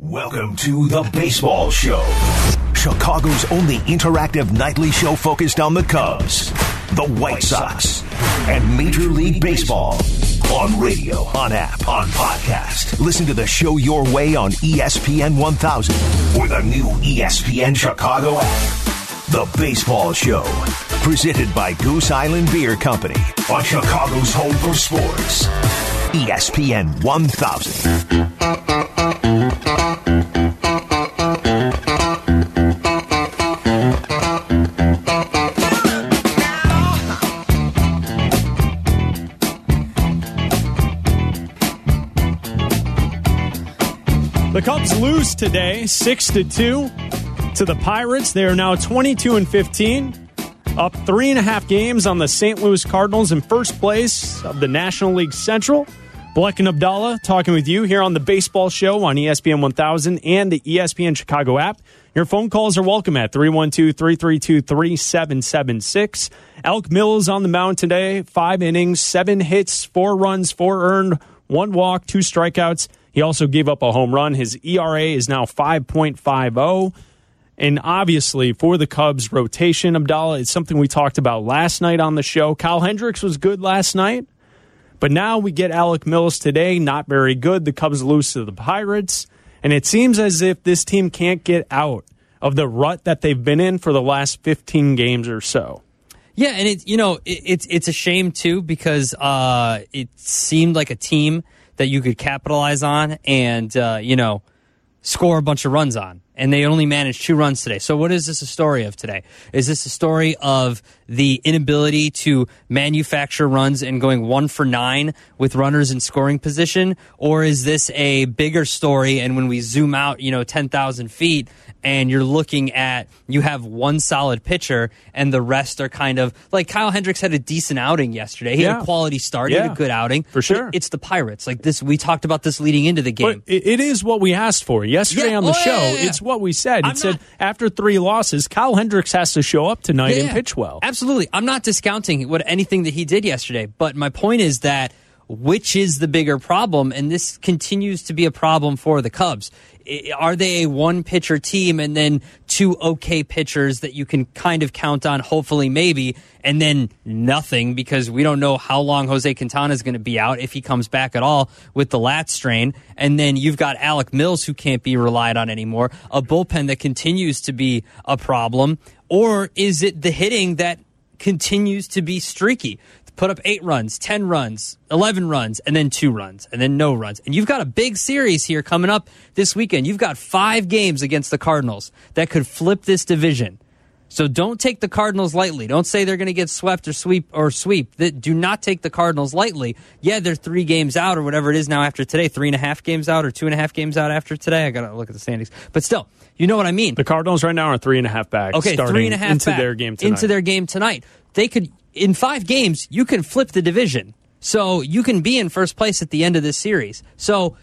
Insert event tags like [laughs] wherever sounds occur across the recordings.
Welcome to the Baseball Show, Chicago's only interactive nightly show focused on the Cubs, the White Sox, and Major League Baseball. On radio, on app, on podcast. Listen to the show your way on ESPN 1000 or the new ESPN Chicago app. The Baseball Show, presented by Goose Island Beer Company on Chicago's home for sports. ESPN 1000. Lose today, six to two, to the Pirates. They are now twenty-two and fifteen, up three and a half games on the St. Louis Cardinals in first place of the National League Central. Bleck and Abdallah talking with you here on the Baseball Show on ESPN 1000 and the ESPN Chicago app. Your phone calls are welcome at 312 332 3776. Alec Mills on the mound today, five innings, seven hits, four runs, four earned, one walk, two strikeouts. He also gave up a home run. His ERA is now 5.50. And obviously, for the Cubs rotation, Abdallah, it's something we talked about last night on the show. Kyle Hendricks was good last night, but now we get Alec Mills today, not very good. The Cubs lose to the Pirates, and it seems as if this team can't get out of the rut that they've been in for the last 15 games or so. Yeah, and it's you know it, it's it's a shame too because uh, it seemed like a team that you could capitalize on and uh, you know score a bunch of runs on, and they only managed two runs today. So what is this a story of today? Is this a story of the inability to manufacture runs and going one for nine with runners in scoring position, or is this a bigger story? And when we zoom out, you know, ten thousand feet, and you're looking at you have one solid pitcher and the rest are kind of like Kyle Hendricks had a decent outing yesterday. He had Yeah. a quality start, he had Yeah. a good outing. For sure. It's the Pirates. Like this we talked about this leading into the game. But it, is what we asked for yesterday Yeah. on the Oh, yeah, show. yeah, yeah. It's what we said. It I'm said not- after three losses, Kyle Hendricks has to show up tonight and pitch well. Absolutely. I'm not discounting what anything that he did yesterday, but my point is that which is the bigger problem and this continues to be a problem for the Cubs. Are they a one pitcher team and then two okay pitchers that you can kind of count on hopefully maybe and then nothing because we don't know how long Jose Quintana is going to be out if he comes back at all with the lat strain and then you've got Alec Mills who can't be relied on anymore, a bullpen that continues to be a problem or is it the hitting that continues to be streaky. Put up eight runs, 10 runs, 11 runs, and then two runs, and then no runs. And you've got a big series here coming up this weekend. You've got five games against the Cardinals that could flip this division. So don't take the Cardinals lightly. Don't say they're going to get swept or sweep or sweep. Do not take the Cardinals lightly. Yeah, they're three games out or whatever it is now after today, three and a half games out or two and a half games out after today. I got to look at the standings. But still, you know what I mean. The Cardinals right now are three and a half back. Okay, starting three and a half into back their game tonight. Into their game tonight. They could in five games you can flip the division. So you can be in first place at the end of this series. So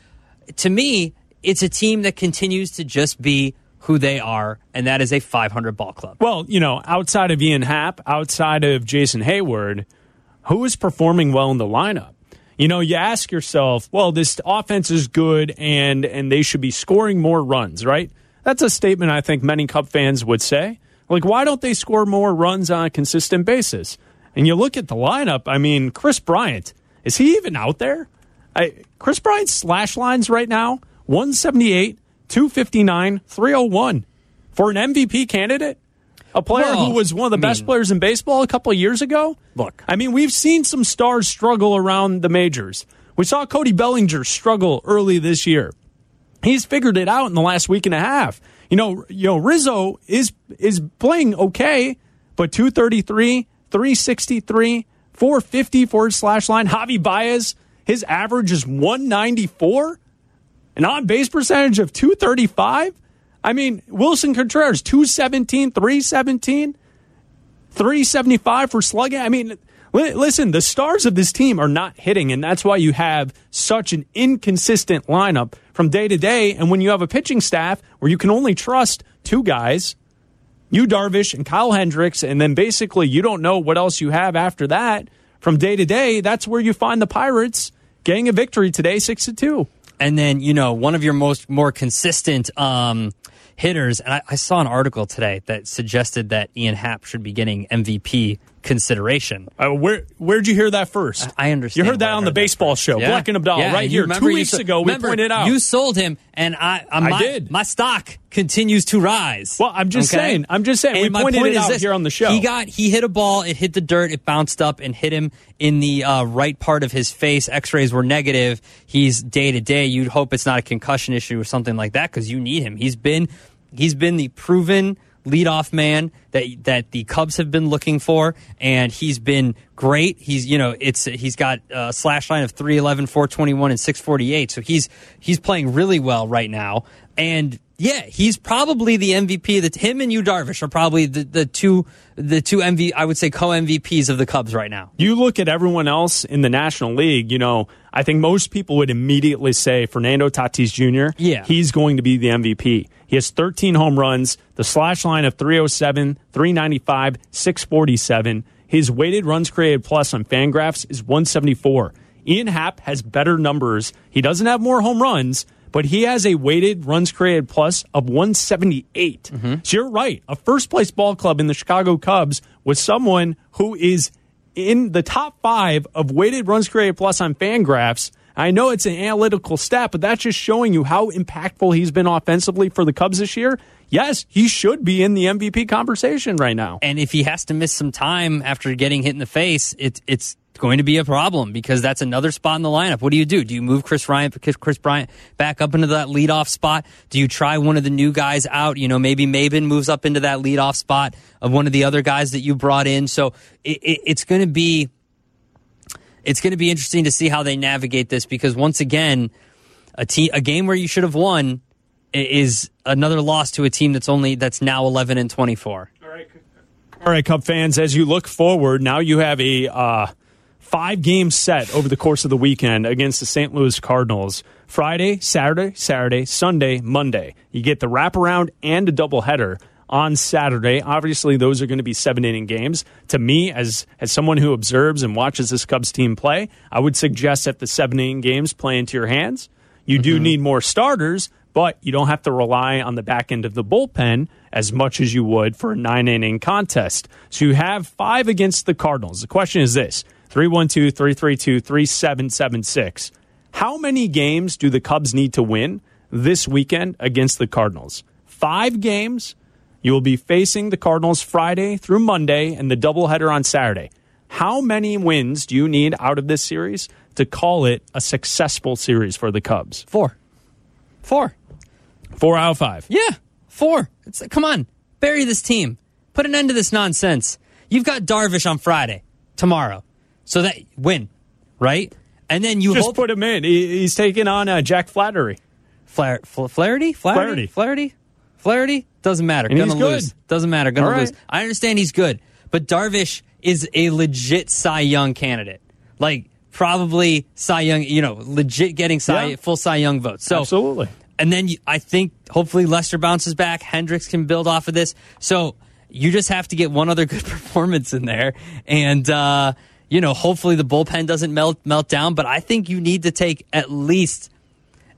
to me, it's a team that continues to just be who they are, and that is a 500 ball club. well, you know, outside of Ian Happ, outside of Jason Heyward, who is performing well in the lineup? You know, you ask yourself, well, this offense is good and and they should be scoring more runs, right? That's a statement I think many Cub fans would say. Like, why don't they score more runs on a consistent basis? And you look at the lineup, I mean, Kris Bryant, is he even out there? I, Kris Bryant's slash lines right now 178, 259, 301. For an MVP candidate, a player Well, who was one of the I best mean- players in baseball a couple of years ago. Look. I mean, we've seen some stars struggle around the majors. We saw Cody Bellinger struggle early this year. He's figured it out in the last week and a half. You know, you know Rizzo is is playing okay, but 233, 363, 450 for slash line. Javi Baez, his average is 194, an on base percentage of 235. I mean, Willson Contreras, 217, 317, 375 for slugging. I mean, listen, the stars of this team are not hitting, and that's why you have such an inconsistent lineup from day to day. And when you have a pitching staff where you can only trust two guys, Yu Darvish and Kyle Hendricks, and then basically you don't know what else you have after that from day to day, that's where you find the Pirates getting a victory today, six to two. and then you know one of your most more consistent um, hitters. And I, I saw an article today that suggested that Ian Happ should be getting MVP consideration. Uh, where where'd you hear that first? I understand. You heard that I on the heard that baseball show, Yeah. Bleck and Abdallah, Yeah, right and here. Two weeks so- ago, we pointed out. you sold him, and I, I, I my, did. My stock continues to rise. Well, I'm just saying- I'm just saying, we my pointed point it is out this, here on the show. He got he hit a ball, it hit the dirt, it bounced up and hit him in the uh, right part of his face. X-rays were negative. He's day to day. You'd hope it's not a concussion issue or something like that because you need him. He's been he's been the proven leadoff man that that the Cubs have been looking for, and he's been great. He's you know it's he's got a slash line of 311, 421, and 648. So he's he's playing really well right now, and yeah, he's probably the MVP. That him and Yu Darvish are probably the, the two the two MV I would say co MVPs of the Cubs right now. you look at everyone else in the National League, you know, I think most people would immediately say Fernando Tatis Jr. Yeah. He's going to be the MVP. He has 13 home runs, the slash line of 307, 395, 647. His weighted runs created plus on Fangraphs is 174. Ian Happ has better numbers. He doesn't have more home runs, but he has a weighted runs created plus of 178. Mm-hmm. So you're right. A first place ball club in the Chicago Cubs with someone who is in the top five of weighted runs created plus on Fangraphs. I know it's an analytical stat, but that's just showing you how impactful he's been offensively for the Cubs this year. Yes, he should be in the MVP conversation right now. And if he has to miss some time after getting hit in the face, it's it's going to be a problem because that's another spot in the lineup. What do you do? Do you move Chris Ryan, Kris Bryant back up into that leadoff spot? Do you try one of the new guys out? You know, maybe Maybin moves up into that leadoff spot of one of the other guys that you brought in. So it, it, it's going to be it's going to be interesting to see how they navigate this because once again, a team a game where you should have won is another loss to a team that's only that's now 11 and 24. All right, Cub fans, as you look forward, now you have a uh, five game set over the course of the weekend against the St. Louis Cardinals. Friday, Saturday, Saturday, Sunday, Monday. You get the wraparound and a doubleheader on Saturday. Obviously, those are going to be seven inning games. To me, as as someone who observes and watches this Cubs team play, I would suggest that the seven inning games play into your hands. You do mm-hmm. need more starters, but you don't have to rely on the back end of the bullpen as much as you would for a nine inning contest. So you have five against the Cardinals. The question is this 312 332 3776. How many games do the Cubs need to win this weekend against the Cardinals? Five games. You will be facing the Cardinals Friday through Monday and the doubleheader on Saturday. How many wins do you need out of this series to call it a successful series for the Cubs? Four. Four. Four out of five. Yeah, four. It's come on, bury this team. Put an end to this nonsense. You've got Darvish on Friday, tomorrow, so that win, right? And then you Just hope put him in. He- He's taking on uh, Jack Flattery. Flair, Fl- Flaherty, Flaherty, Flaherty. Flaherty, Flaherty. Doesn't matter. And Gonna lose. Doesn't matter. Gonna All right. lose. I understand he's good, but Darvish is a legit Cy Young candidate. Like probably Cy Young. You know, legit getting Cy Yeah. full Cy Young votes. So Absolutely. and then you, I think hopefully Lester bounces back. Hendricks can build off of this. So you just have to get one other [laughs] good performance in there, and uh, you know hopefully the bullpen doesn't melt melt down. But I think you need to take at least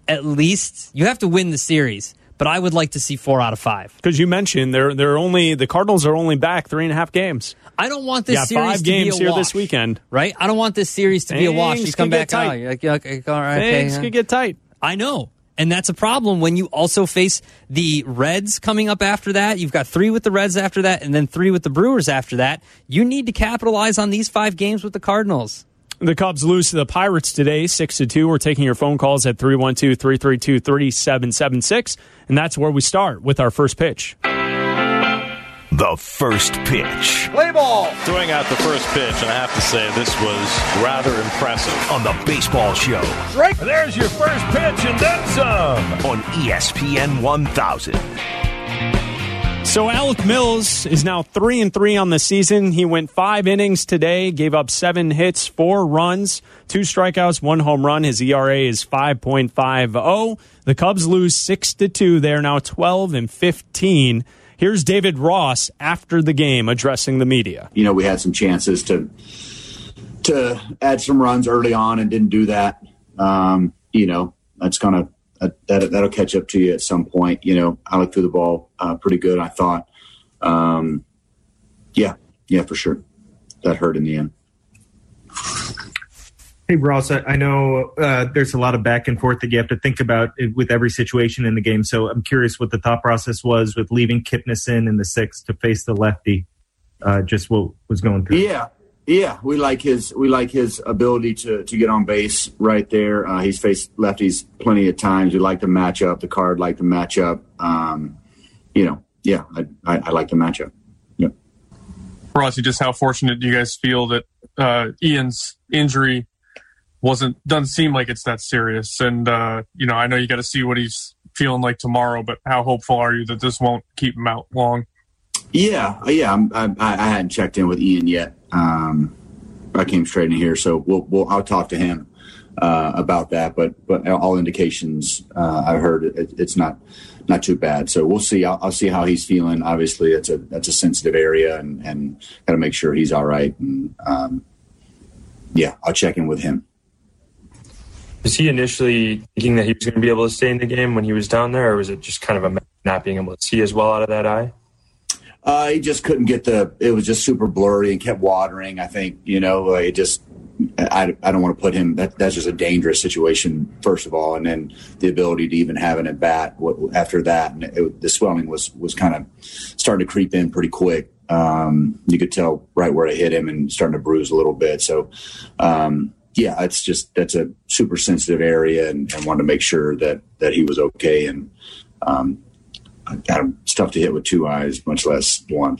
at least you have to win the series. But I would like to see four out of five. Because you mentioned they're they're only the Cardinals are only back three and a half games. I don't want this Yeah, series five to games be a here wash, this weekend. right? I don't want this series to be a wash. Things You come back oh, tight. you're like, okay, all right, Things yeah. could get tight. I know. And that's a problem when you also face the Reds coming up after that. You've got three with the Reds after that, and then three with the Brewers after that. You need to capitalize on these five games with the Cardinals. The Cubs lose to the Pirates today, 6 to 2. We're taking your phone calls at 312 332 3776. And that's where we start with our first pitch. The first pitch Play ball. Throwing out the first pitch, and I have to say this was rather impressive. on the Baseball Show Strike. There's your first pitch and then some. on ESPN 1000. So Alec Mills is now three and three on the season. He went five innings today, gave up seven hits, four runs, two strikeouts, one home run. His ERA is five point five zero. The Cubs lose six to two. They are now twelve and fifteen. Here's David Ross after the game addressing the media. you know, we had some chances to to add some runs early on and didn't do that. Um, you know, that's gonna uh, that that'll catch up to you at some point. You know, I looked through the ball uh, pretty good. I thought, um, yeah, yeah, for sure, that hurt in the end. Hey, Ross, I, I know uh, there's a lot of back and forth that you have to think about with every situation in the game. So I'm curious what the thought process was with leaving Kipnis in in the sixth to face the lefty. Uh, just what was going through. Yeah, yeah, we like his we like his ability to to get on base right there. Uh, he's faced lefties plenty of times. We like the matchup. The card like the matchup. Um, you know, yeah, I, I, I like the matchup. Yeah. Rossi, just how fortunate do you guys feel that uh, Ian's injury wasn't doesn't seem like it's that serious? And uh, you know, I know you got to see what he's feeling like tomorrow, but how hopeful are you that this won't keep him out long? Yeah, yeah. I'm, I, I hadn't checked in with Ian yet. Um, I came straight in here, so we'll, we'll I'll talk to him uh, about that. But but all indications uh, I've heard it, it's not not too bad. So we'll see. I'll, I'll, see how he's feeling. Obviously, it's a that's a sensitive area, and and got to make sure he's all right. And um, yeah, I'll check in with him. Was he initially thinking that he was going to be able to stay in the game when he was down there, or was it just kind of a not being able to see as well out of that eye? Uh, he just couldn't get the. It was just super blurry and kept watering. I think you know it just. I, I don't want to put him. That, that's just a dangerous situation, first of all, and then the ability to even have an at bat after that. And it, the swelling was was kind of starting to creep in pretty quick. Um, you could tell right where it hit him and starting to bruise a little bit. So, um, yeah, it's just that's a super sensitive area, and, and wanted to make sure that that he was okay. And um, of tough to hit with two eyes, much less one.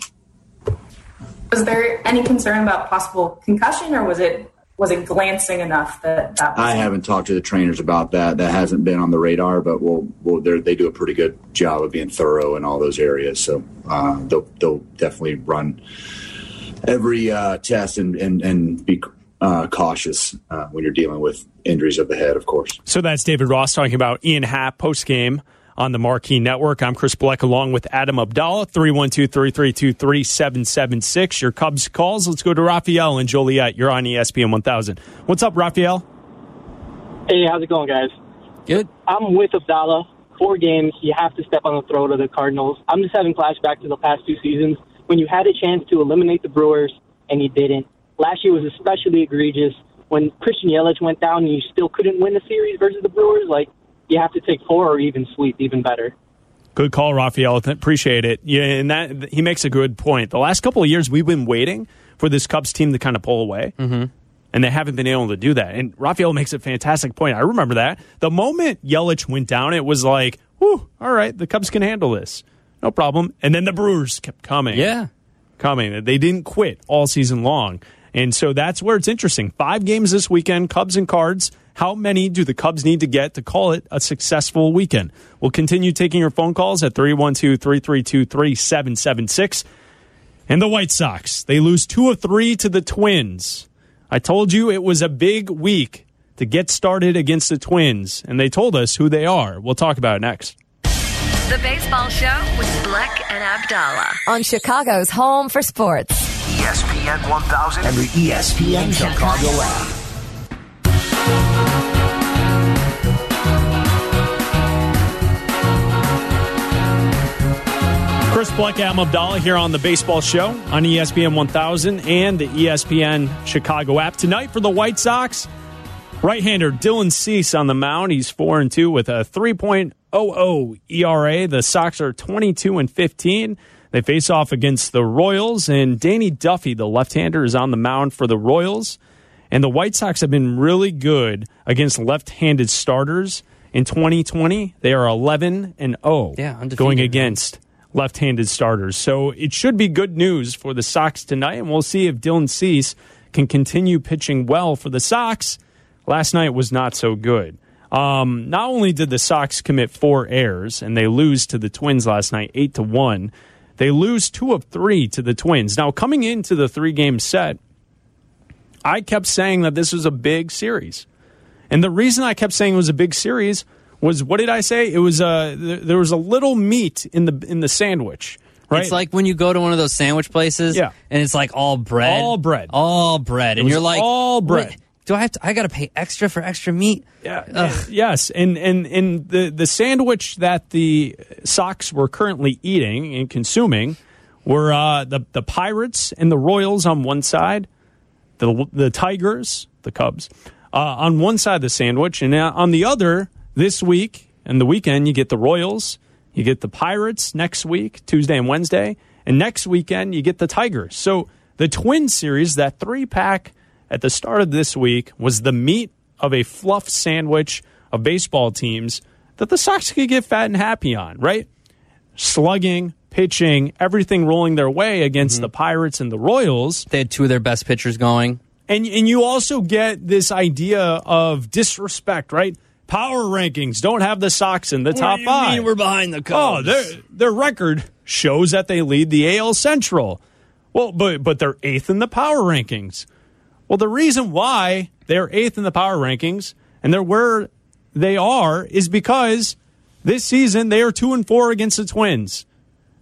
Was there any concern about possible concussion, or was it was it glancing enough that that? I haven't talked to the trainers about that. That hasn't been on the radar, but we'll, we'll they do a pretty good job of being thorough in all those areas. So uh, they'll they'll definitely run every uh, test and and and be uh, cautious uh, when you're dealing with injuries of the head, of course. So that's David Ross talking about Ian Happ post game on the Marquee Network. I'm Chris Bleck along with Adam Abdallah, 312 332 3776. Your Cubs calls. Let's go to Raphael and Joliet. You're on ESPN 1000. What's up, Raphael? Hey, how's it going, guys? Good. I'm with Abdallah. Four games, you have to step on the throat of the Cardinals. I'm just having flashback to the past two seasons when you had a chance to eliminate the Brewers and you didn't. Last year was especially egregious when Christian Yelich went down and you still couldn't win the series versus the Brewers. Like, you have to take four or even sweep, even better. Good call, Raphael. Appreciate it. Yeah, and that he makes a good point. The last couple of years, we've been waiting for this Cubs team to kind of pull away, mm-hmm. and they haven't been able to do that. And Raphael makes a fantastic point. I remember that the moment Yelich went down, it was like, "Whew, all right, the Cubs can handle this, no problem." And then the Brewers kept coming, yeah, coming. They didn't quit all season long, and so that's where it's interesting. Five games this weekend, Cubs and Cards. How many do the Cubs need to get to call it a successful weekend? We'll continue taking your phone calls at 312 332 3776. And the White Sox, they lose two of three to the Twins. I told you it was a big week to get started against the Twins, and they told us who they are. We'll talk about it next. The Baseball Show with Bleck and Abdallah on Chicago's home for sports. ESPN 1000 and the ESPN Chicago app. Chris Bleck, Adam Abdallah here on the Baseball Show on ESPN 1000 and the ESPN Chicago app. Tonight for the White Sox, right-hander Dylan Cease on the mound. He's 4 and 2 with a 3.00 ERA. The Sox are 22 and 15. They face off against the Royals, and Danny Duffy, the left-hander, is on the mound for the Royals. And the White Sox have been really good against left-handed starters. In 2020, they are 11 and 0 yeah, going against left-handed starters. So it should be good news for the Sox tonight, and we'll see if Dylan Cease can continue pitching well for the Sox. Last night was not so good. Um, not only did the Sox commit four errors and they lose to the Twins last night, eight to one, they lose two of three to the Twins. Now coming into the three-game set, I kept saying that this was a big series. And the reason I kept saying it was a big series was what did I say? It was uh, a, there was a little meat in the in the sandwich. Right? It's like when you go to one of those sandwich places, yeah. and it's like all bread, all bread, all bread, and you're like, all bread. Do I have to? I got to pay extra for extra meat. Yeah. Yes, and and and the the sandwich that the Sox were currently eating and consuming were uh, the the Pirates and the Royals on one side, the the Tigers, the Cubs, uh, on one side of the sandwich, and on the other this week and the weekend you get the Royals, you get the Pirates next week, Tuesday and Wednesday, and next weekend you get the Tigers. So the Twin Series, that three pack at the start of this week, was the meat of a fluff sandwich of baseball teams that the Sox could get fat and happy on, right? Slugging, pitching, everything rolling their way against the Pirates and the Royals. They had two of their best pitchers going. And and you also get this idea of disrespect, right? Power rankings don't have the Sox in the What top do you five. mean we're behind the Oh, Cubs? their their record shows that they lead the AL Central. Well, but but they're eighth in the power rankings. Well, the reason why they're eighth in the power rankings and they're where they are is because this season they are two and four against the Twins.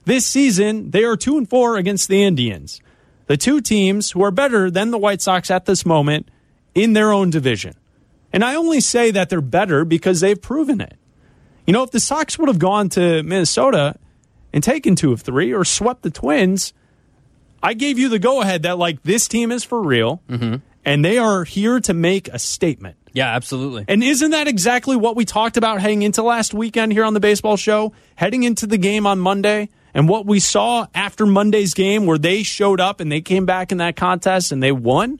This season they are two and four against the Indians, the two teams who are better than the White Sox at this moment in their own division. And I only say that they're better because they've proven it. You know, if the Sox would have gone to Minnesota and taken two of three or swept the Twins, I gave you the go ahead that, like, this team is for real mm-hmm. and they are here to make a statement. Yeah, absolutely. And isn't that exactly what we talked about heading into last weekend here on the baseball show? Heading into the game on Monday and what we saw after Monday's game where they showed up and they came back in that contest and they won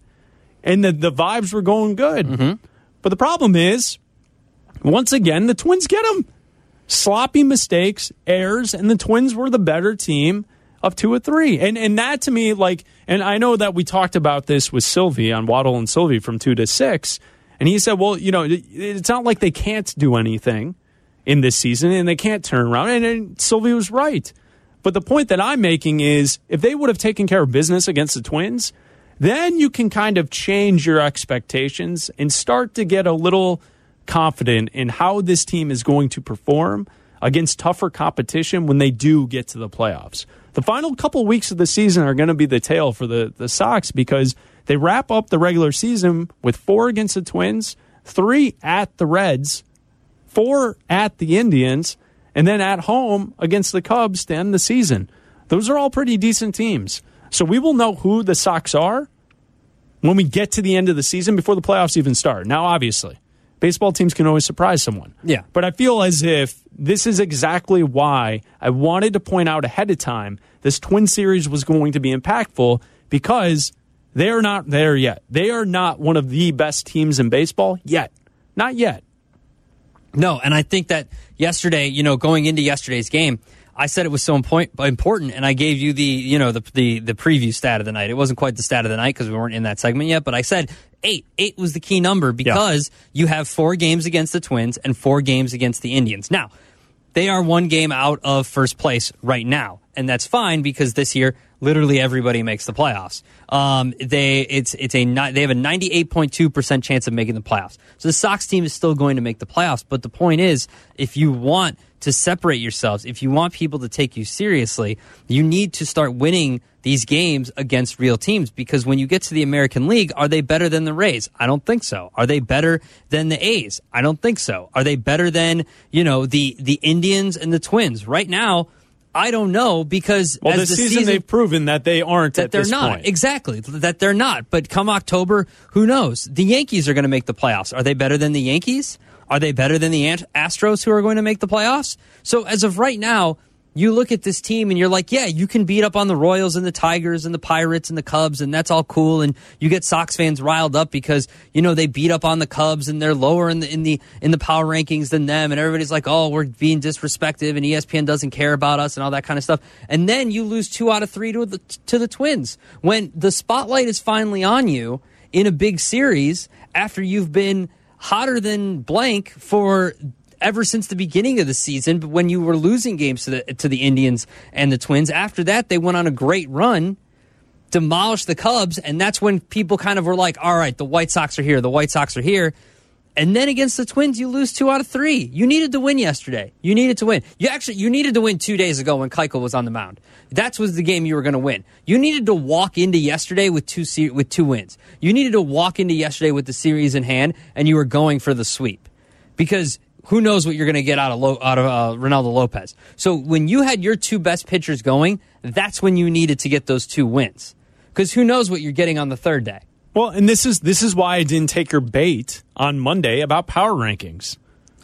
and the, the vibes were going good. Mm-hmm. But the problem is, once again, the Twins get them. Sloppy mistakes, errors, and the Twins were the better team of two or three. And and that to me, like, and I know that we talked about this with Silvy on Waddle and Silvy from two to six. And he said, well, you know, it's not like they can't do anything in this season and they can't turn around. And, and Silvy was right. But the point that I'm making is if they would have taken care of business against the Twins, then you can kind of change your expectations and start to get a little confident in how this team is going to perform against tougher competition when they do get to the playoffs. The final couple weeks of the season are going to be the tale for the, the Sox because they wrap up the regular season with four against the Twins, three at the Reds, four at the Indians, and then at home against the Cubs to end the season. Those are all pretty decent teams. So we will know who the Sox are when we get to the end of the season before the playoffs even start. Now, obviously, baseball teams can always surprise someone. Yeah. But I feel as if this is exactly why I wanted to point out ahead of time this Twin Series was going to be impactful because they are not there yet. They are not one of the best teams in baseball yet. Not yet. No, and I think that yesterday, you know, going into yesterday's game, I said it was so important, and I gave you the, you know, the the the preview stat of the night. It wasn't quite the stat of the night because we weren't in that segment yet, but I said eight. Eight was the key number because you have four games against the Twins and four games against the Indians. Now, they are one game out of first place right now, and that's fine because this year literally everybody makes the playoffs. Um, they it's it's a they have a ninety eight point two percent chance of making the playoffs. So the Sox team is still going to make the playoffs. But the point is, if you want to separate yourselves, if you want people to take you seriously, you need to start winning these games against real teams because when you get to the American League, are they better than the Rays? I don't think so. Are they better than the A's? I don't think so. Are they better than, you know, the the Indians and the Twins? Right now, I don't know because Well, as this the season, they've proven that they aren't that at they're this not point. exactly that they're not. But come October, who knows? The Yankees are going to make the playoffs. Are they better than the Yankees? Are they better than the Astros who are going to make the playoffs? So as of right now, you look at this team and you're like, yeah, you can beat up on the Royals and the Tigers and the Pirates and the Cubs, and that's all cool. And you get Sox fans riled up because you know they beat up on the Cubs and they're lower in the in the in the power rankings than them, and everybody's like, oh, we're being disrespected, and ESPN doesn't care about us and all that kind of stuff. And then you lose two out of three to the to the Twins when the spotlight is finally on you in a big series after you've been hotter than blank for ever since the beginning of the season but when you were losing games to the to the Indians and the Twins after that they went on a great run demolished the Cubs and that's when people kind of were like all right the White Sox are here the White Sox are here And then against the Twins, you lose two out of three. You needed to win yesterday. You needed to win. You actually you needed to win two days ago when Keuchel was on the mound. That was the game you were going to win. You needed to walk into yesterday with two with two wins. You needed to walk into yesterday with the series in hand, and you were going for the sweep because who knows what you're going to get out of Lo- out of uh, Reynaldo Lopez. So when you had your two best pitchers going, that's when you needed to get those two wins because who knows what you're getting on the third day. Well, and this is this is why I didn't take your bait on Monday about power rankings.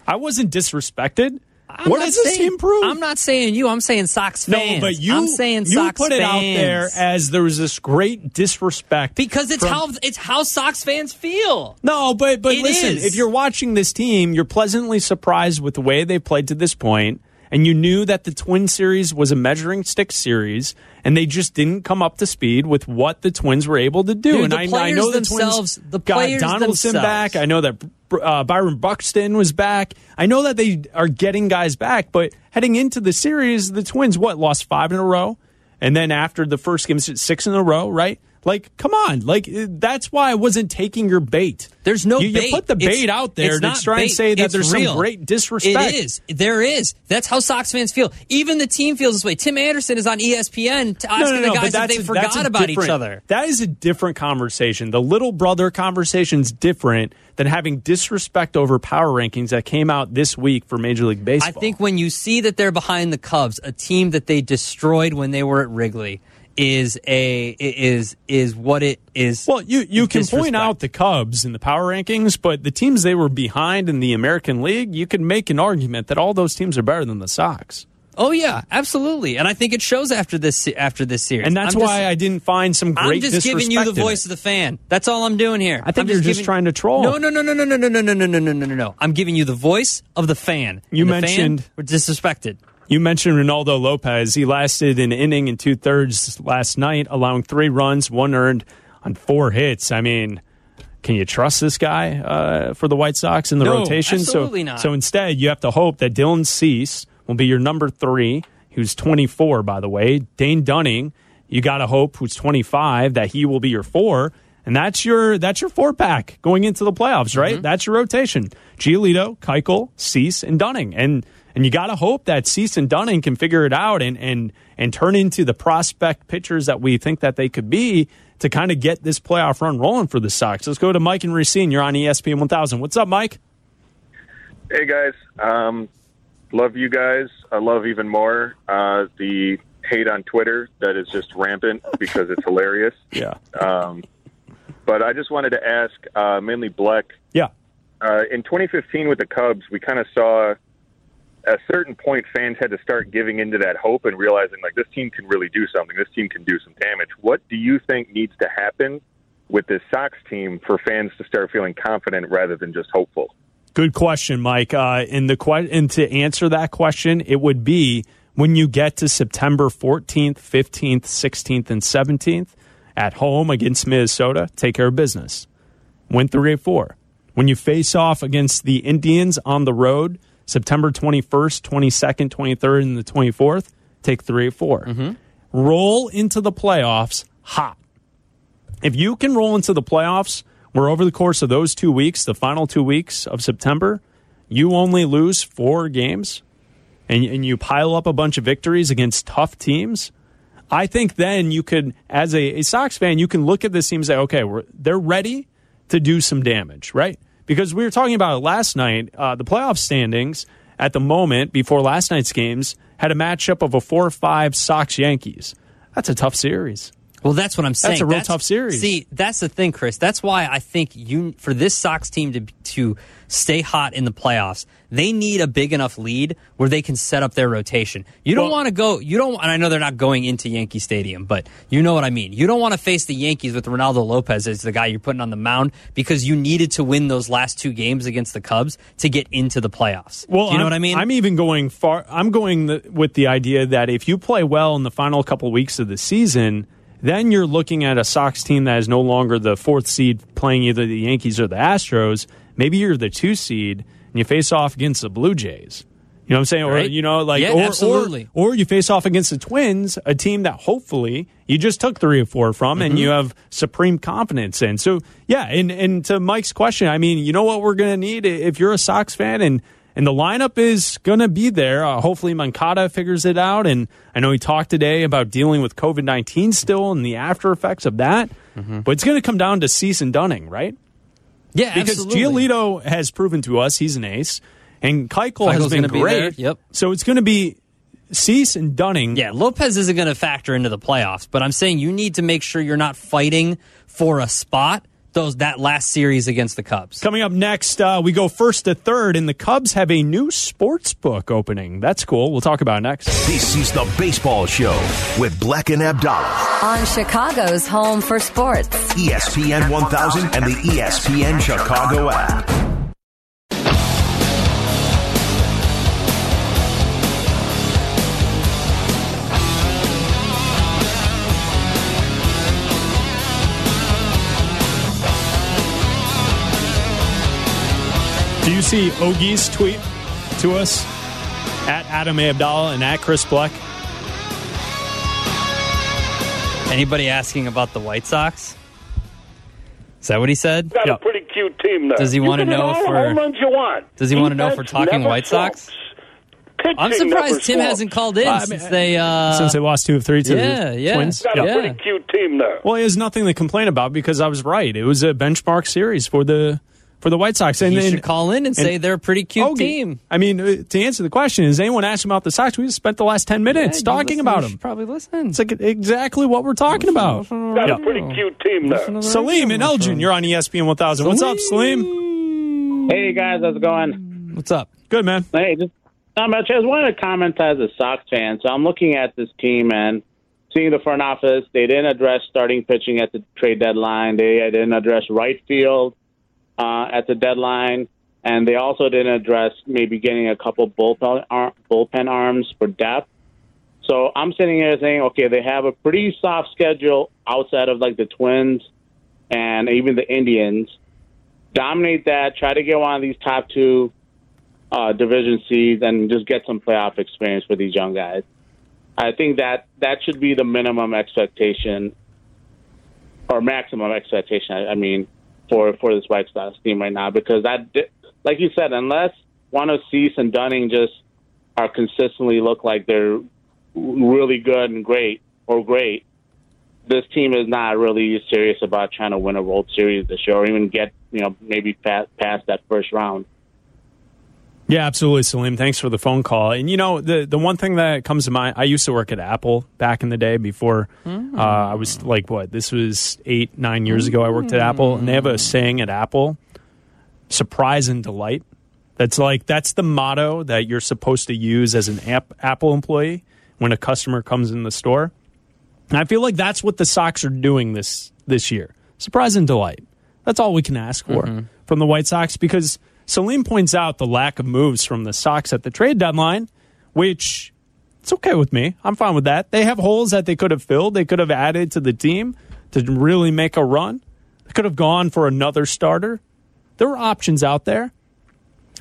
I wasn't disrespected. I'm what does this saying- team prove? I'm not saying you. I'm saying Sox fans. No, but you I'm saying you Sox put it out there as there was this great disrespect because it's from- how it's how Sox fans feel. No, but but It listen, is. if you're watching this team, you're pleasantly surprised with the way they played to this point, and you knew that the Twin series was a measuring stick series, and they just didn't come up to speed with what the Twins were able to do. Dude, and I, I know the themselves- Twins the got players Donaldson themselves. back. I know that uh, Byron Buxton was back. I know that they are getting guys back, but heading into the series, the Twins what lost five in a row, and then after the first game, six in a row, right? Like, come on! Like uh, that's why I wasn't taking your bait. There's no you, bait. You put the It's- bait out there it's to not try and say that It's there's real. some great disrespect. It is. There is. That's how Sox fans feel. Even the team feels this way. Tim Anderson is on ESPN to asking the guys if they a- forgot about each other. That is a different conversation. The little brother conversation is different than having disrespect over power rankings that came out this week for Major League Baseball. I think when you see that they're behind the Cubs, a team that they destroyed when they were at Wrigley, is a is is what it is. Well, you you can point out the Cubs in the power rankings, but the teams they were behind in the American League, you can make an argument that all those teams are better than the Sox. Oh yeah, absolutely, and I think it shows after this after this series. And that's I'm why just- I didn't find some great I'm just giving you the voice of the fan. That's all I'm doing here. I think I'm you're just giving- trying to troll. No, no, no, no, no, no, no, no, no, no, no, no, no. I'm giving you the voice of the fan. You And the fan mentioned- were disrespected. You mentioned Reynaldo Lopez. He lasted an inning and two thirds last night, allowing three runs, one earned on four hits. I mean, can you trust this guy uh, for the White Sox in the No, rotation? absolutely so, not. so instead, you have to hope that Dylan Cease will be your number three, who's 24, by the way. Dane Dunning, you got to hope, who's 25, that he will be your four. And that's your that's your four pack going into the playoffs, right? Mm-hmm. That's your rotation: Giolito, Keuchel, Cease, and Dunning. And and you got to hope that Cease and Dunning can figure it out and and and turn into the prospect pitchers that we think that they could be to kind of get this playoff run rolling for the Sox. Let's go to Mike and Racine. You're on ESPN 1000. What's up, Mike? Hey guys, um, love you guys. I love even more uh, the hate on Twitter that is just rampant because it's hilarious. [laughs] Yeah. Um, but I just wanted to ask, uh, mainly Bleck. Yeah. Uh, in 2015 with the Cubs, we kind of saw a certain point fans had to start giving into that hope and realizing like this team can really do something. This team can do some damage. What do you think needs to happen with this Sox team for fans to start feeling confident rather than just hopeful? Good question, Mike. Uh, and the que- and to answer that question, it would be when you get to September 14th, 15th, 16th, and 17th at home against Minnesota, take care of business. Win three or four. When you face off against the Indians on the road, September 21st, 22nd, 23rd, and the 24th, take three or 4 mm-hmm. Roll into the playoffs hot. If you can roll into the playoffs where over the course of those two weeks, the final two weeks of September, you only lose four games and, and you pile up a bunch of victories against tough teams, I think then you could, as a, a Sox fan, you can look at this team and say, okay, we're, they're ready to do some damage, right? Because we were talking about it last night. Uh, the playoff standings at the moment before last night's games had a matchup of a 4 5 Sox Yankees. That's a tough series. Well, that's what I'm saying. That's a real tough series. See, that's the thing, Chris. That's why I think you for this Sox team to to stay hot in the playoffs, they need a big enough lead where they can set up their rotation. You don't want to go. You don't. And I know they're not going into Yankee Stadium, but you know what I mean. You don't want to face the Yankees with Reynaldo Lopez as the guy you're putting on the mound because you needed to win those last two games against the Cubs to get into the playoffs. Well, Do you know I'm, what I mean? I'm even going far. I'm going the, with the idea that if you play well in the final couple weeks of the season, then you're looking at a Sox team that is no longer the fourth seed playing either the Yankees or the Astros. Maybe you're the two seed and you face off against the Blue Jays. You know what I'm saying? Or Right. you know, like Yeah, or, absolutely. or or you face off against the Twins, a team that hopefully you just took three or four from, and Mhm. you have supreme confidence in. So yeah, and and to Mike's question, I mean, you know what we're going to need if you're a Sox fan and. And the lineup is going to be there. Uh, hopefully, Moncada figures it out. And I know he talked today about dealing with COVID 19 still and the after effects of that. But it's going to come down to Cease and Dunning, right? Yeah, because absolutely. Giolito has proven to us he's an ace, and Keuchel has Keuchel's been gonna be great. yep. So it's going to be Cease and Dunning. Yeah, Lopez isn't going to factor into the playoffs, but I'm saying you need to make sure you're not fighting for a spot those that last series against the Cubs. Coming up next, uh, we go first to third, and the Cubs have a new sports book opening. That's cool. We'll talk about it next. This is the Baseball Show with Bleck and Abdallah. On Chicago's home for sports. ESPN 1000 and the ESPN Chicago app. Do you see Ogie's tweet to us at Adam A. Abdallah and at Chris Bleck? Anybody asking about the White Sox? Is that what he said? Got a pretty cute team there. Does he wanna know all if we're- you want? Does he wanna know if we're talking never White Sox? slumps. Pitching I'm surprised Tim slumps. hasn't called in Uh, I since they uh, Since they lost two of three to yeah, the yeah. Twins. Got a pretty cute team there. Well, he has nothing to complain about because I was right. It was a benchmark series for the for the White Sox. And You and- should call in and say they're a pretty cute Ogie. team. I mean, uh, to answer the question, is anyone asking about the Sox? We just spent the last ten minutes Yeah, talking listen- about you them. should Probably listen. It's like exactly what we're talking about. Got a pretty cute team there. Salim and Elgin, you're on ESPN 1000. What's up, Salim? Hey guys, how's it going? What's up? Good man. Hey, just not much. I just wanted to comment as a Sox fan. So I'm looking at this team and seeing the front office. They didn't address starting pitching at the trade deadline. They didn't address right field uh, at the deadline, and they also didn't address maybe getting a couple bullpen ar- bullpen arms for depth. So I'm sitting here saying, okay, they have a pretty soft schedule outside of like the Twins and even the Indians. Dominate that. Try to get one of these top two uh, division seeds and just get some playoff experience for these young guys. I think that that should be the minimum expectation or maximum expectation. I, I mean, for for this White Sox team right now, because that, like you said, unless of Cease and Dunning just are consistently look like they're really good and great or great, this team is not really serious about trying to win a World Series this year or even get you know maybe past, past that first round. Yeah, absolutely, Salim. Thanks for the phone call. And you know, the the one thing that comes to mind, I used to work at Apple back in the day before hmm. uh, I was like, what? This was eight, nine years ago. I worked at Apple, and they have a hmm. saying at Apple: "Surprise and delight." That's like that's the motto that you're supposed to use as an app, Apple employee when a customer comes in the store. And I feel like that's what the Sox are doing this this year. Surprise and delight. That's all we can ask for mm-hmm. from the White Sox because Salim points out the lack of moves from the Sox at the trade deadline, which it's okay with me. I'm fine with that. They have holes that they could have filled. They could have added to the team to really make a run. They could have gone for another starter. There were options out there.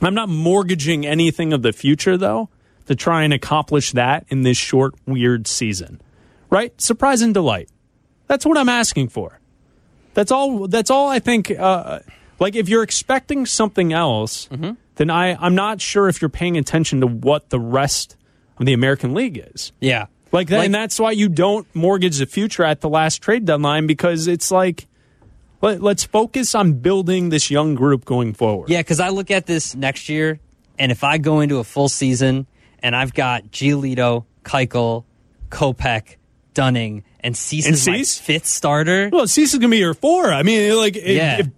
I'm not mortgaging anything of the future though to try and accomplish that in this short weird season. Right? Surprise and delight. That's what I'm asking for. That's all. That's all I think. Uh, like if you're expecting something else, mm-hmm. then I I'm not sure if you're paying attention to what the rest of the American League is. Yeah. Like, that, Like- and that's why you don't mortgage the future at the last trade deadline because it's like let, let's focus on building this young group going forward. Yeah, because I look at this next year, and if I go into a full season and I've got Giolito, Keuchel, Kopech, Dunning, and Cease And Cease? fifth starter. Well, Cease is gonna be your four. I mean, like Yeah. if, if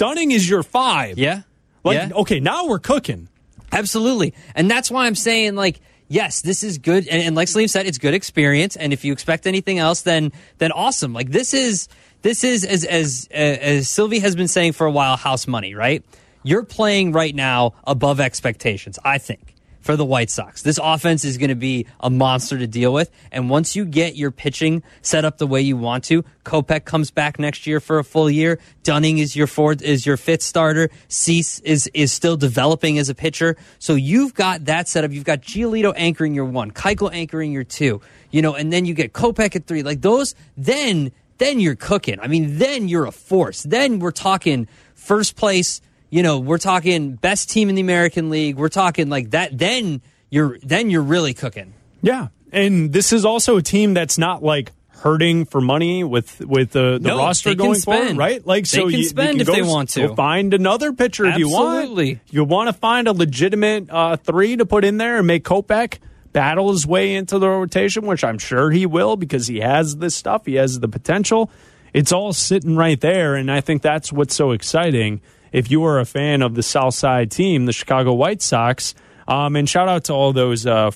Dunning is your five, Yeah. like yeah. okay, now we're cooking. Absolutely. And that's why I'm saying, like, yes, this is good. And, and like Salim said, it's good experience. And if you expect anything else, then then awesome. Like this is this is as as uh, as Silvy has been saying for a while, house money, right? You're playing right now above expectations, I think. For the White Sox. This offense is going to be a monster to deal with. And once you get your pitching set up the way you want to, Kopech comes back next year for a full year. Dunning is your fourth, is your fifth starter. Cease is, is still developing as a pitcher. So you've got that set up. You've got Giolito anchoring your one, Keuchel anchoring your two, you know, and then you get Kopech at three. Like those, then, then you're cooking. I mean, then you're a force. Then we're talking first place you know, we're talking best team in the American League. We're talking like that. Then you're then you're really cooking. Yeah, and this is also a team that's not like hurting for money with with the, the No, roster can going forward, right? Like They so, can you, spend you if can they want to. go find another pitcher if you want. Absolutely. You want to find a legitimate uh, three to put in there and make Kopech battle his way into the rotation, which I'm sure he will because he has this stuff. He has the potential. It's all sitting right there, and I think that's what's so exciting. If you are a fan of the South Side team, the Chicago White Sox, um, and shout out to all those uh,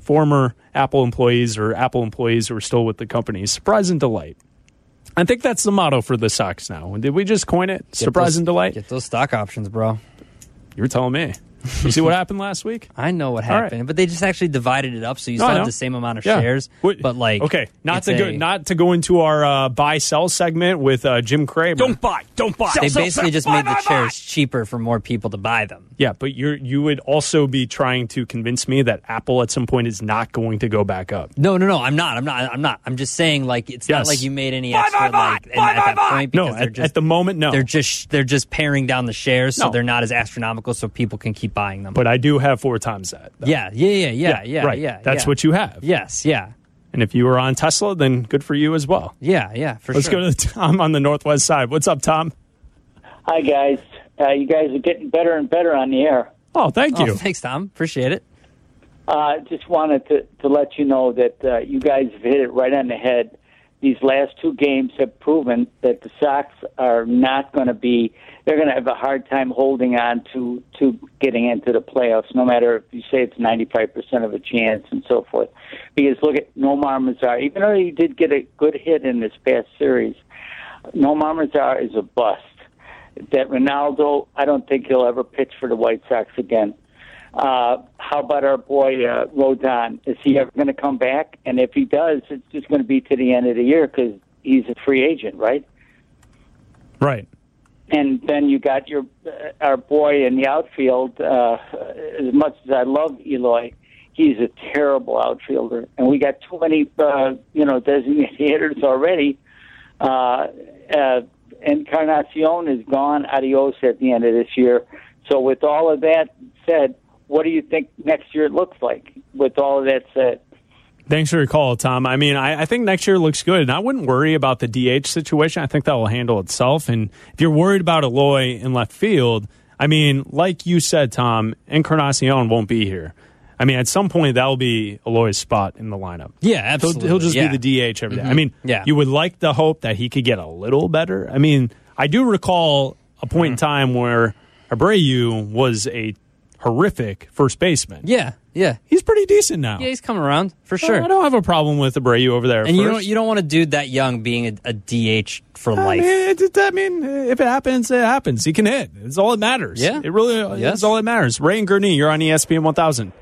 former Apple employees or Apple employees who are still with the company. Surprise and delight. I think that's the motto for the Sox now. Did we just coin it? Surprise those- and delight. Get those stock options, bro. You were telling me. You see what happened last week? I know what All right. happened, but they just actually divided it up, so you No, still I have the same amount of Yeah. shares. What- But like, okay, not it's to go a- not to go into our uh, buy sell segment with uh, Jim Cramer. Don't buy, don't buy. They basically just made the shares cheaper for more people to buy them. Yeah, but you you would also be trying to convince me that Apple at some point is not going to go back up. No, no, no. I'm not. I'm not. I'm not. I'm just saying, like, it's Yes. not like you made any extra like and at that point No, because they're at, just at the moment, no. they're just they're just paring down the shares, so No. they're not as astronomical, so people can keep buying them. but I do have four times that. though. yeah, yeah, yeah, yeah, yeah, right. yeah. That's yeah. what you have. Yes, yeah, And if you were on Tesla, then good for you as well. yeah, yeah. For Let's sure. go to [laughs] Tom on the northwest side. What's up, Tom? Hi guys, uh, you guys are getting better and better on the air. Oh, thank Oh, you. thanks, Tom. Appreciate it. Uh, just wanted to, to let you know that uh, you guys have hit it right on the head. These last two games have proven that the Sox are not going to be. They're going to have a hard time holding on to to getting into the playoffs. No matter if you say it's ninety five percent of a chance and so forth. Because look at Nomar Mazara. Even though he did get a good hit in this past series, Nomar Mazara is a bust. That Reynaldo, I don't think he'll ever pitch for the White Sox again. Uh, how about our boy uh, Rodon? Is he ever going to come back? And if he does, it's just going to be to the end of the year because he's a free agent, right? Right. And then you got your uh, our boy in the outfield. Uh, as much as I love Eloy, he's a terrible outfielder, and we got too many, uh, you know, designated [laughs] hitters already. Uh, uh, Encarnacion is gone. Adios at the end of this year. So, with all of that said, what do you think next year looks like? With all of that said, Thanks for your call, Tom. I mean, I, I think next year looks good, and I wouldn't worry about the DH situation. I think that will handle itself. And if you're worried about Eloy in left field, I mean, like you said, Tom, Encarnacion won't be here. I mean, at some point, that'll be Eloy's spot in the lineup. Yeah, He'll, absolutely. he'll just yeah. be the DH every day. I Mhm. mean, Yeah. you would like the hope that he could get a little better. I mean, I do recall a point in Mm-hmm. time where Abreu was a horrific first baseman. Yeah, yeah. He's pretty decent now. Yeah, he's coming around for sure. I don't have a problem with Abreu over there. and you first. don't you don't want a dude that young being a, a DH for I life. mean, it, it- I mean, if it happens, it happens. He can hit. It's all that matters. Yeah. It really Yes. is all that matters. Ray and Gurnee, you're on ESPN 1000.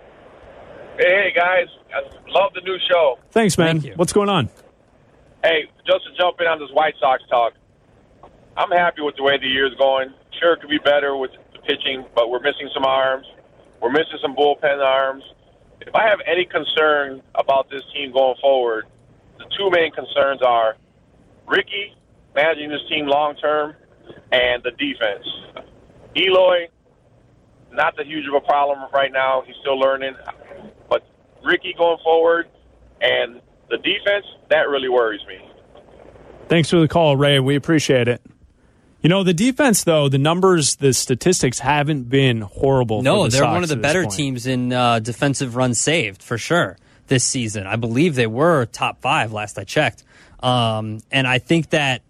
Hey, guys, I love the new show. Thanks, man. What's going on? Hey, just to jump in on this White Sox talk, I'm happy with the way the year's going. Sure, it could be better with the pitching, but we're missing some arms. We're missing some bullpen arms. If I have any concern about this team going forward, the two main concerns are Ricky managing this team long term and the defense. Eloy, not that huge of a problem right now. He's still learning. But Ricky going forward and the defense, that really worries me. Thanks for the call, Ray. We appreciate it. You know, the defense, though, the numbers, the statistics haven't been horrible. No, for the they're Sox one of the better point. teams in uh, defensive runs saved for sure this season. I believe they were top five last I checked. Um, and I think that,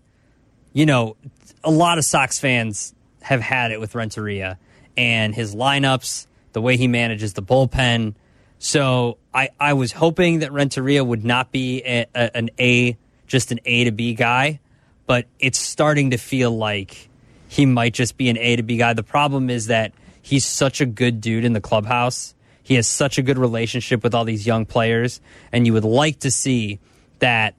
you know, a lot of Sox fans have had it with Renteria and his lineups, the way he manages the bullpen. So I, I was hoping that Renteria would not be a, a, an A, just an A to B guy, but it's starting to feel like he might just be an A to B guy. The problem is that he's such a good dude in the clubhouse. He has such a good relationship with all these young players, and you would like to see that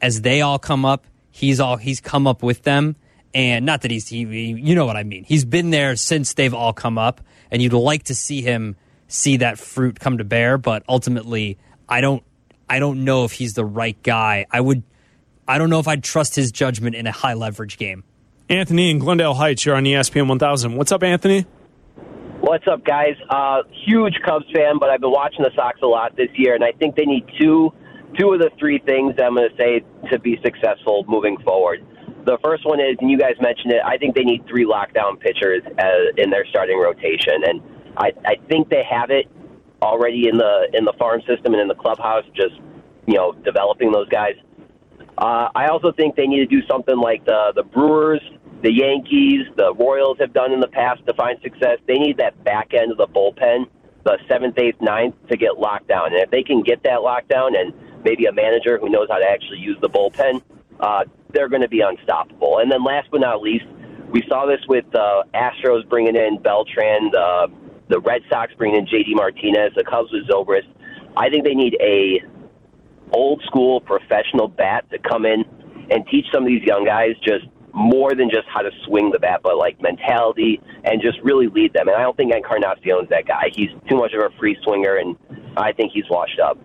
as they all come up, he's all he's come up with them. And not that he's, he, you know what I mean. He's been there since they've all come up, and you'd like to see him see that fruit come to bear. But ultimately, I don't, I don't know if he's the right guy. I would, I don't know if I'd trust his judgment in a high leverage game. Anthony in Glendale Heights, you're on ESPN 1000. What's up, Anthony? What's up, guys? Uh, huge Cubs fan, but I've been watching the Sox a lot this year, and I think they need two, two of the three things that I'm going to say to be successful moving forward. The first one is, and you guys mentioned it, I think they need three lockdown pitchers uh, in their starting rotation, and I, I think they have it already in the in the farm system and in the clubhouse. Just you know, developing those guys. Uh, I also think they need to do something like the the Brewers, the Yankees, the Royals have done in the past to find success. They need that back end of the bullpen, the seventh, eighth, ninth, to get locked down. And if they can get that lockdown, and maybe a manager who knows how to actually use the bullpen, uh, they're going to be unstoppable. And then last but not least, we saw this with uh, Astros bringing in Beltran, the the Red Sox bringing in JD Martinez, the Cubs with Zobrist. I think they need a old school professional bat to come in and teach some of these young guys just more than just how to swing the bat, but like mentality and just really lead them. And I don't think Encarnacion's that guy. He's too much of a free swinger, and I think he's washed up.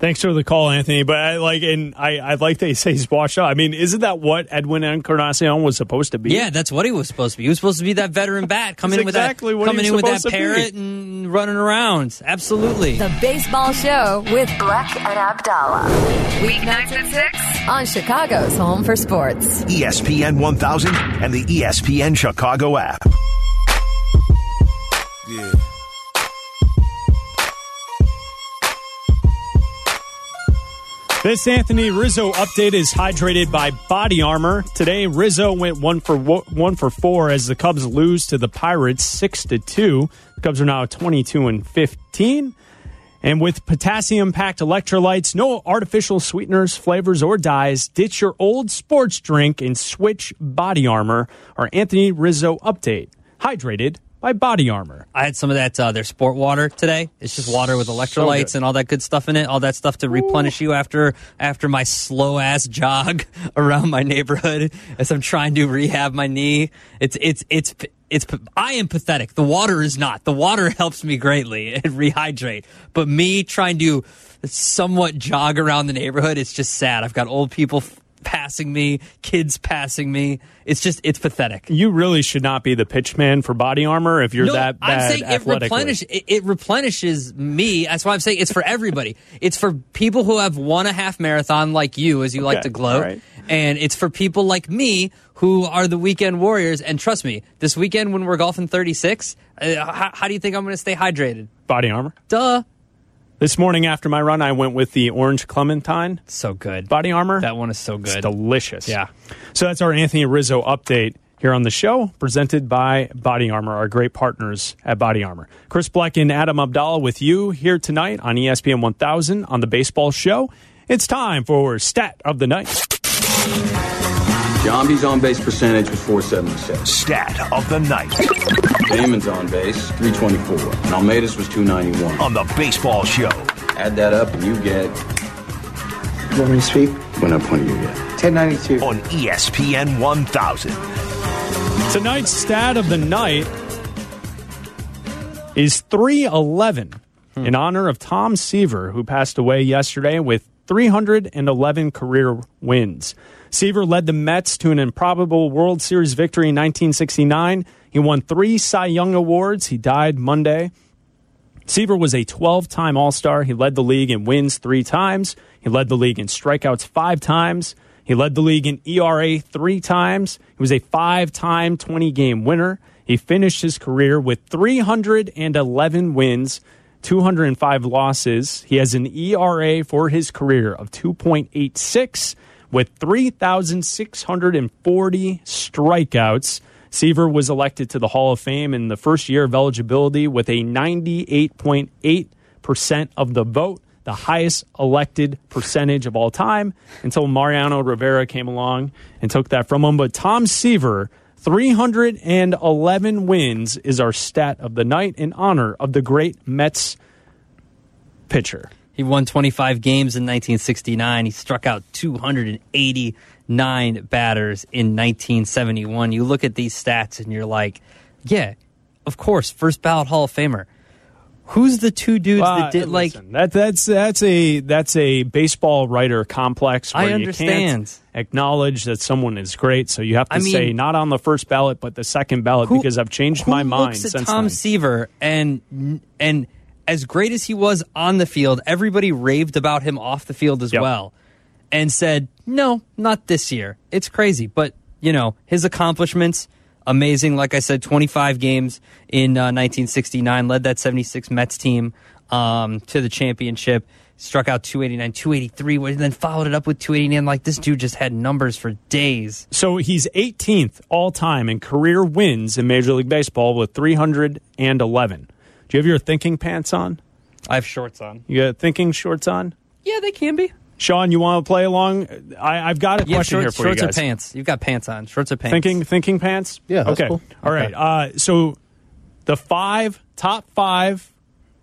Thanks for the call, Anthony. But I like, and I, I like that you say he's washed up. I mean, isn't that what Edwin Encarnacion was supposed to be? Yeah, that's what he was supposed to be. He was supposed to be that veteran bat coming That's in with exactly that coming in with that supposed to be. parrot and running around. Absolutely. The Baseball Show with Bleck and Abdallah. Weeknights at 6 On Chicago's Home for Sports. ESPN 1000 and the ESPN Chicago app. This Anthony Rizzo update is hydrated by Body Armor. Today, Rizzo went one for one for four as the Cubs lose to the Pirates six to two. The Cubs are now twenty two and fifteen. And with potassium packed electrolytes, no artificial sweeteners, flavors, or dyes, ditch your old sports drink and switch Body Armor. Our Anthony Rizzo update, hydrated by Body Armor. I had some of that uh, their sport water today. It's just water with electrolytes good. and all that good stuff in it. All that stuff to replenish you after after my slow ass jog [laughs] around my neighborhood as I'm trying to rehab my knee. It's it's it's it's I am pathetic. The water is not. The water [laughs] helps me greatly and rehydrate. But me trying to somewhat jog around the neighborhood, it's just sad. I've got old people passing me, kids passing me. It's just it's pathetic. You really should not be the pitch man for Body Armor if you're no, that bad I'm saying it, athletically. replenish, it, it replenishes me. That's why I'm saying it's for everybody. it's for people who have won a half marathon like you, as you like to gloat. right. And it's for people like me who are the weekend warriors. And trust me, this weekend when we're golfing 36, uh, how, how do you think I'm going to stay hydrated? Body Armor. Duh. This morning after my run, I went with the orange clementine. So good. Body armor. That one is so good. It's delicious. Yeah. So that's our Anthony Rizzo update here on the show, presented by Body Armor, our great partners at Body Armor. Chris Bleck and Adam Abdallah with you here tonight on ESPN 1000 on the Baseball Show. It's time for Stat of the Night. Giambi's on base percentage was 477. Stat of the Night Damon's on base 324. And Almeida's was 291. on the Baseball Show. Add that up and you get. You want me to speak? What up point do you get? 1092. On ESPN 1000. Tonight's stat of the night is 311 hmm. in honor of Tom Seaver, who passed away yesterday with 311 career wins. Seaver led the Mets to an improbable World Series victory in 1969. He won three Cy Young Awards. He died Monday. Seaver was a 12 time All Star. He led the league in wins three times. He led the league in strikeouts five times. He led the league in ERA three times. He was a five time 20 game winner. He finished his career with 311 wins, 205 losses. He has an ERA for his career of 2.86 with 3,640 strikeouts. Seaver was elected to the Hall of Fame in the first year of eligibility with a 98.8% of the vote, the highest elected percentage of all time, until Mariano Rivera came along and took that from him. But Tom Seaver, 311 wins, is our stat of the night in honor of the great Mets pitcher. He won 25 games in 1969. He struck out 289 batters in 1971. You look at these stats and you're like, yeah, of course, first ballot Hall of Famer. Who's the two dudes that did uh, like? listen, that that's that's a that's a baseball writer complex. Where I You understand. can't acknowledge that someone is great, so you have to I mean- say not on the first ballot, but the second ballot Who- because I've changed my mind looks at since Tom then. Seaver and and as great as he was on the field, everybody raved about him off the field as well, and said, "No, not this year." It's crazy, but you know his accomplishments. Amazing, like I said, 25 games in uh, 1969, led that 76 Mets team um, to the championship. Struck out 289, 283, and then followed it up with 289. Like this dude just had numbers for days. So he's 18th all time in career wins in Major League Baseball with 311. Do you have your thinking pants on? I have shorts on. You got thinking shorts on? Yeah, they can be. Sean, you want to play along? I, I've got a Yeah, question shorts, here for shorts you or guys. pants. You've got pants on. Shorts or pants. Thinking thinking pants? Yeah, that's okay. cool. All right. Uh, so the five top five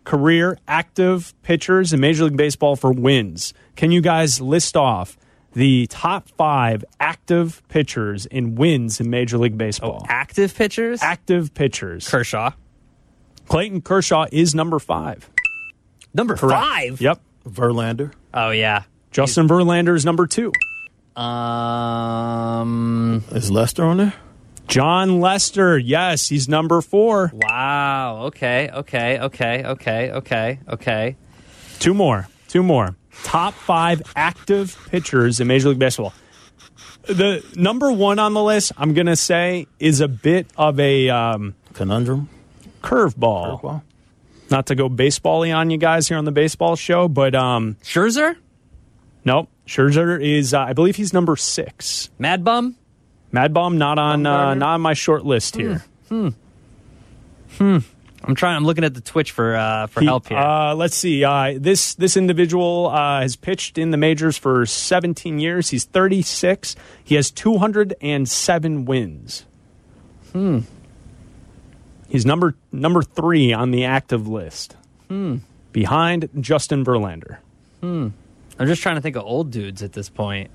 career active pitchers in Major League Baseball for wins. Can you guys list off the top five active pitchers in wins in Major League Baseball? active pitchers? Active pitchers. Kershaw. Clayton Kershaw is number five. Number Correct. five? Yep. Verlander. Oh yeah. Justin Verlander is number two. Um, Is Lester on there? Jon Lester, yes, he's number four. Wow. Okay. Okay. Okay. Okay. Okay. Okay. Two more. Two more. Top five active pitchers in Major League Baseball. The number one on the list, I'm going to say, is a bit of a um, conundrum, curveball. Curveball. Not to go baseball-y on you guys here on the baseball show, but um, Scherzer. Nope. Scherzer is, uh, I believe, he's number six. Mad Bum. Mad Bum not on uh, not on my short list here. Hmm. Hmm. I'm trying. I'm looking at the Twitch for uh, for He- help here. Uh, let's see. Uh, this this individual uh, has pitched in the majors for 17 years. He's 36. He has 207 wins. Hmm. He's number number three on the active list, Hmm. behind Justin Verlander. Hmm. I'm just trying to think of old dudes at this point.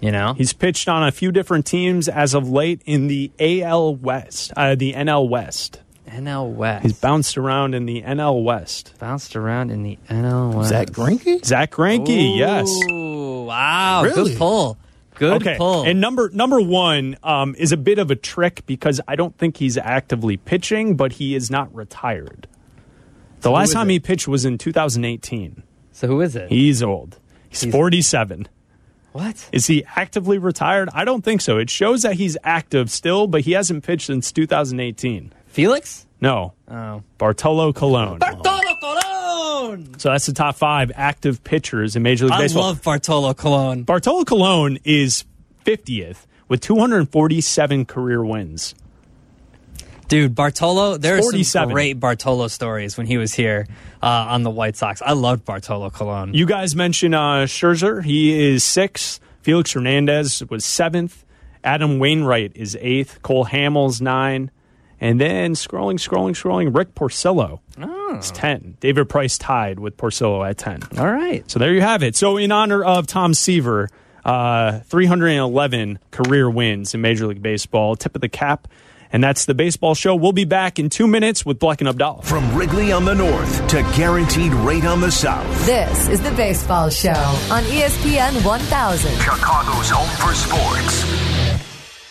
You know, He's pitched on a few different teams as of late in the AL West, uh, the NL West. NL West. He's bounced around in the NL West. Bounced around in the NL West. Zach Greinke. Zach Greinke, yes. Wow. Really? Good pull. Good okay. pull. And number number one um, is a bit of a trick because I don't think he's actively pitching, but he is not retired. The So last time it? he pitched was in 2018. so who is it? He's old. He's, He's- 47. what? Is he actively retired? I don't think so. It shows that he's active still, but he hasn't pitched since 2018. Felix? No, Oh. Bartolo Colon. Bartolo Colon. So that's the top five active pitchers in Major League I Baseball. love Bartolo Colon. Bartolo Colon is 50th with 247 career wins. Dude, Bartolo, there are some great Bartolo stories when he was here uh, on the White Sox. I loved Bartolo Colon. You guys mentioned uh, Scherzer. He is sixth. Felix Hernandez was seventh. Adam Wainwright is eighth. Cole Hamels nine. And then scrolling, scrolling, scrolling, Rick Porcello Oh. Is 10. David Price tied with Porcello at 10. All right. So there you have it. So in honor of Tom Seaver, uh, 311 career wins in Major League Baseball. Tip of the cap. And that's the baseball show. We'll be back in two minutes with Bleck and Abdallah. From Wrigley on the north to guaranteed rate on the south. This is the Baseball Show on ESPN 1000. Chicago's home for sports.